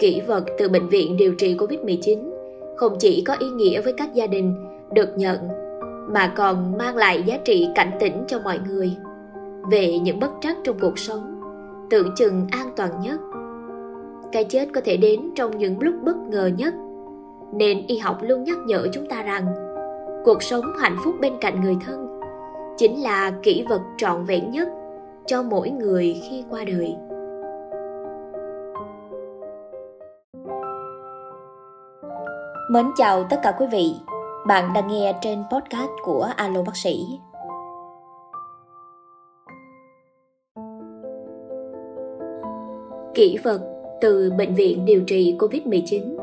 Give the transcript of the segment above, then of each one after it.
Kỷ vật từ bệnh viện điều trị Covid-19 không chỉ có ý nghĩa với các gia đình, được nhận, mà còn mang lại giá trị cảnh tỉnh cho mọi người. Về những bất trắc trong cuộc sống, tưởng chừng an toàn nhất. Cái chết có thể đến trong những lúc bất ngờ nhất. Nên y học luôn nhắc nhở chúng ta rằng, cuộc sống hạnh phúc bên cạnh người thân chính là kỷ vật trọn vẹn nhất cho mỗi người khi qua đời. Mến chào tất cả quý vị. Bạn đang nghe trên podcast của Alo Bác sĩ. Kỹ vật từ Bệnh viện điều trị COVID-19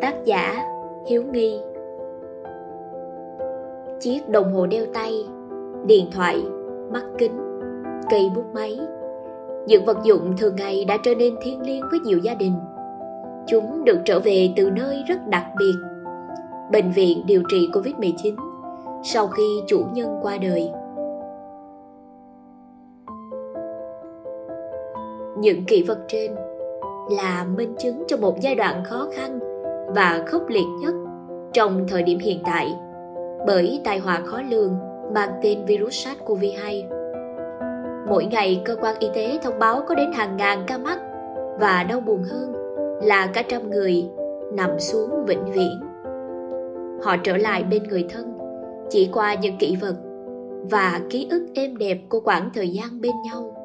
Tác giả Hiếu Nghi Chiếc đồng hồ đeo tay, điện thoại, mắt kính, cây bút máy Những vật dụng thường ngày đã trở nên thiêng liêng với nhiều gia đình – Chúng được trở về từ nơi rất đặc biệt, bệnh viện điều trị Covid-19 sau khi chủ nhân qua đời. Những kỷ vật trên là minh chứng cho một giai đoạn khó khăn và khốc liệt nhất trong thời điểm hiện tại bởi tai họa khó lường mang tên virus SARS-CoV-2. Mỗi ngày, cơ quan y tế thông báo có đến hàng ngàn ca mắc và đau buồn hơn là cả trăm người nằm xuống vĩnh viễn. Họ trở lại bên người thân, chỉ qua những kỷ vật và ký ức êm đẹp của quãng thời gian bên nhau.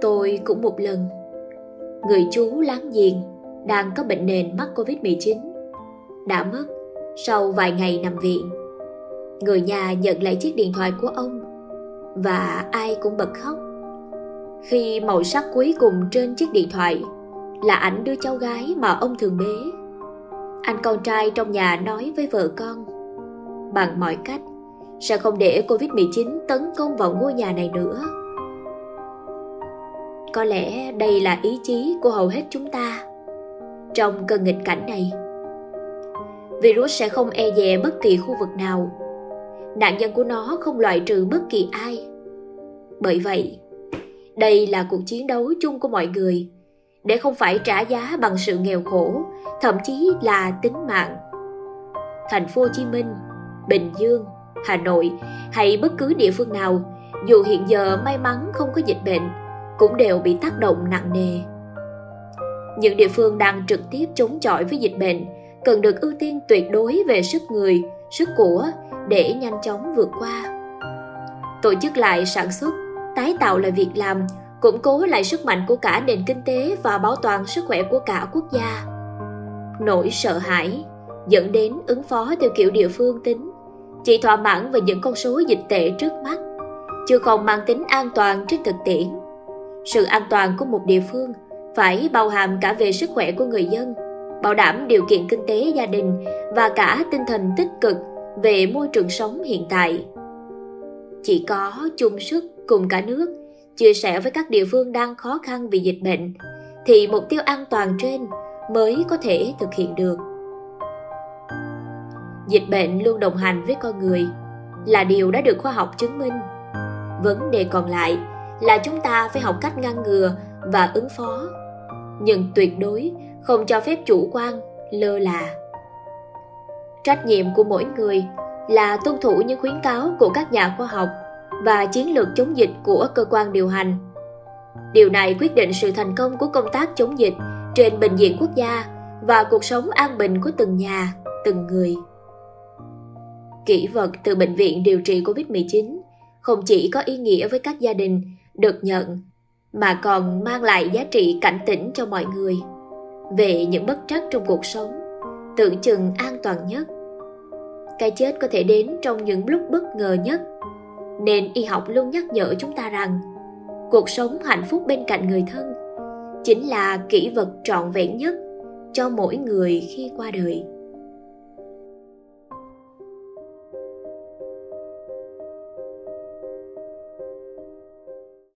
Tôi cũng một lần, người chú láng giềng đang có bệnh nền mắc covid 19 đã mất sau vài ngày nằm viện. Người nhà nhận lại chiếc điện thoại của ông và ai cũng bật khóc. Khi màu sắc cuối cùng trên chiếc điện thoại là ảnh đứa cháu gái mà ông thường bế anh con trai trong nhà nói với vợ con bằng mọi cách sẽ không để Covid-19 tấn công vào ngôi nhà này nữa. Có lẽ đây là ý chí của hầu hết chúng ta trong cơn nghịch cảnh này. Virus sẽ không e dè bất kỳ khu vực nào. Nạn nhân của nó không loại trừ bất kỳ ai. Bởi vậy, đây là cuộc chiến đấu chung của mọi người để không phải trả giá bằng sự nghèo khổ, thậm chí là tính mạng. Thành phố Hồ Chí Minh, Bình Dương, Hà Nội hay bất cứ địa phương nào, dù hiện giờ may mắn không có dịch bệnh, cũng đều bị tác động nặng nề. Những địa phương đang trực tiếp chống chọi với dịch bệnh cần được ưu tiên tuyệt đối về sức người, sức của để nhanh chóng vượt qua. Tổ chức lại sản xuất, tái tạo lại việc làm củng cố lại sức mạnh của cả nền kinh tế và bảo toàn sức khỏe của cả quốc gia. Nỗi sợ hãi dẫn đến ứng phó theo kiểu địa phương tính, chỉ thỏa mãn về những con số dịch tệ trước mắt, chưa còn mang tính an toàn trên thực tiễn. Sự an toàn của một địa phương phải bao hàm cả về sức khỏe của người dân, bảo đảm điều kiện kinh tế gia đình và cả tinh thần tích cực về môi trường sống hiện tại. Chỉ có chung sức cùng cả nước chia sẻ với các địa phương đang khó khăn vì dịch bệnh, thì mục tiêu an toàn trên mới có thể thực hiện được. Dịch bệnh luôn đồng hành với con người là điều đã được khoa học chứng minh. Vấn đề còn lại là chúng ta phải học cách ngăn ngừa và ứng phó, nhưng tuyệt đối không cho phép chủ quan lơ là. Trách nhiệm của mỗi người là tuân thủ những khuyến cáo của các nhà khoa học và chiến lược chống dịch của cơ quan điều hành. Điều này quyết định sự thành công của công tác chống dịch trên bệnh viện quốc gia và cuộc sống an bình của từng nhà, từng người. Kỷ vật từ bệnh viện điều trị COVID-19 không chỉ có ý nghĩa với các gia đình được nhận mà còn mang lại giá trị cảnh tỉnh cho mọi người về những bất trắc trong cuộc sống tưởng chừng an toàn nhất cái chết có thể đến trong những lúc bất ngờ nhất nên y học luôn nhắc nhở chúng ta rằng, cuộc sống hạnh phúc bên cạnh người thân chính là kỷ vật trọn vẹn nhất cho mỗi người khi qua đời.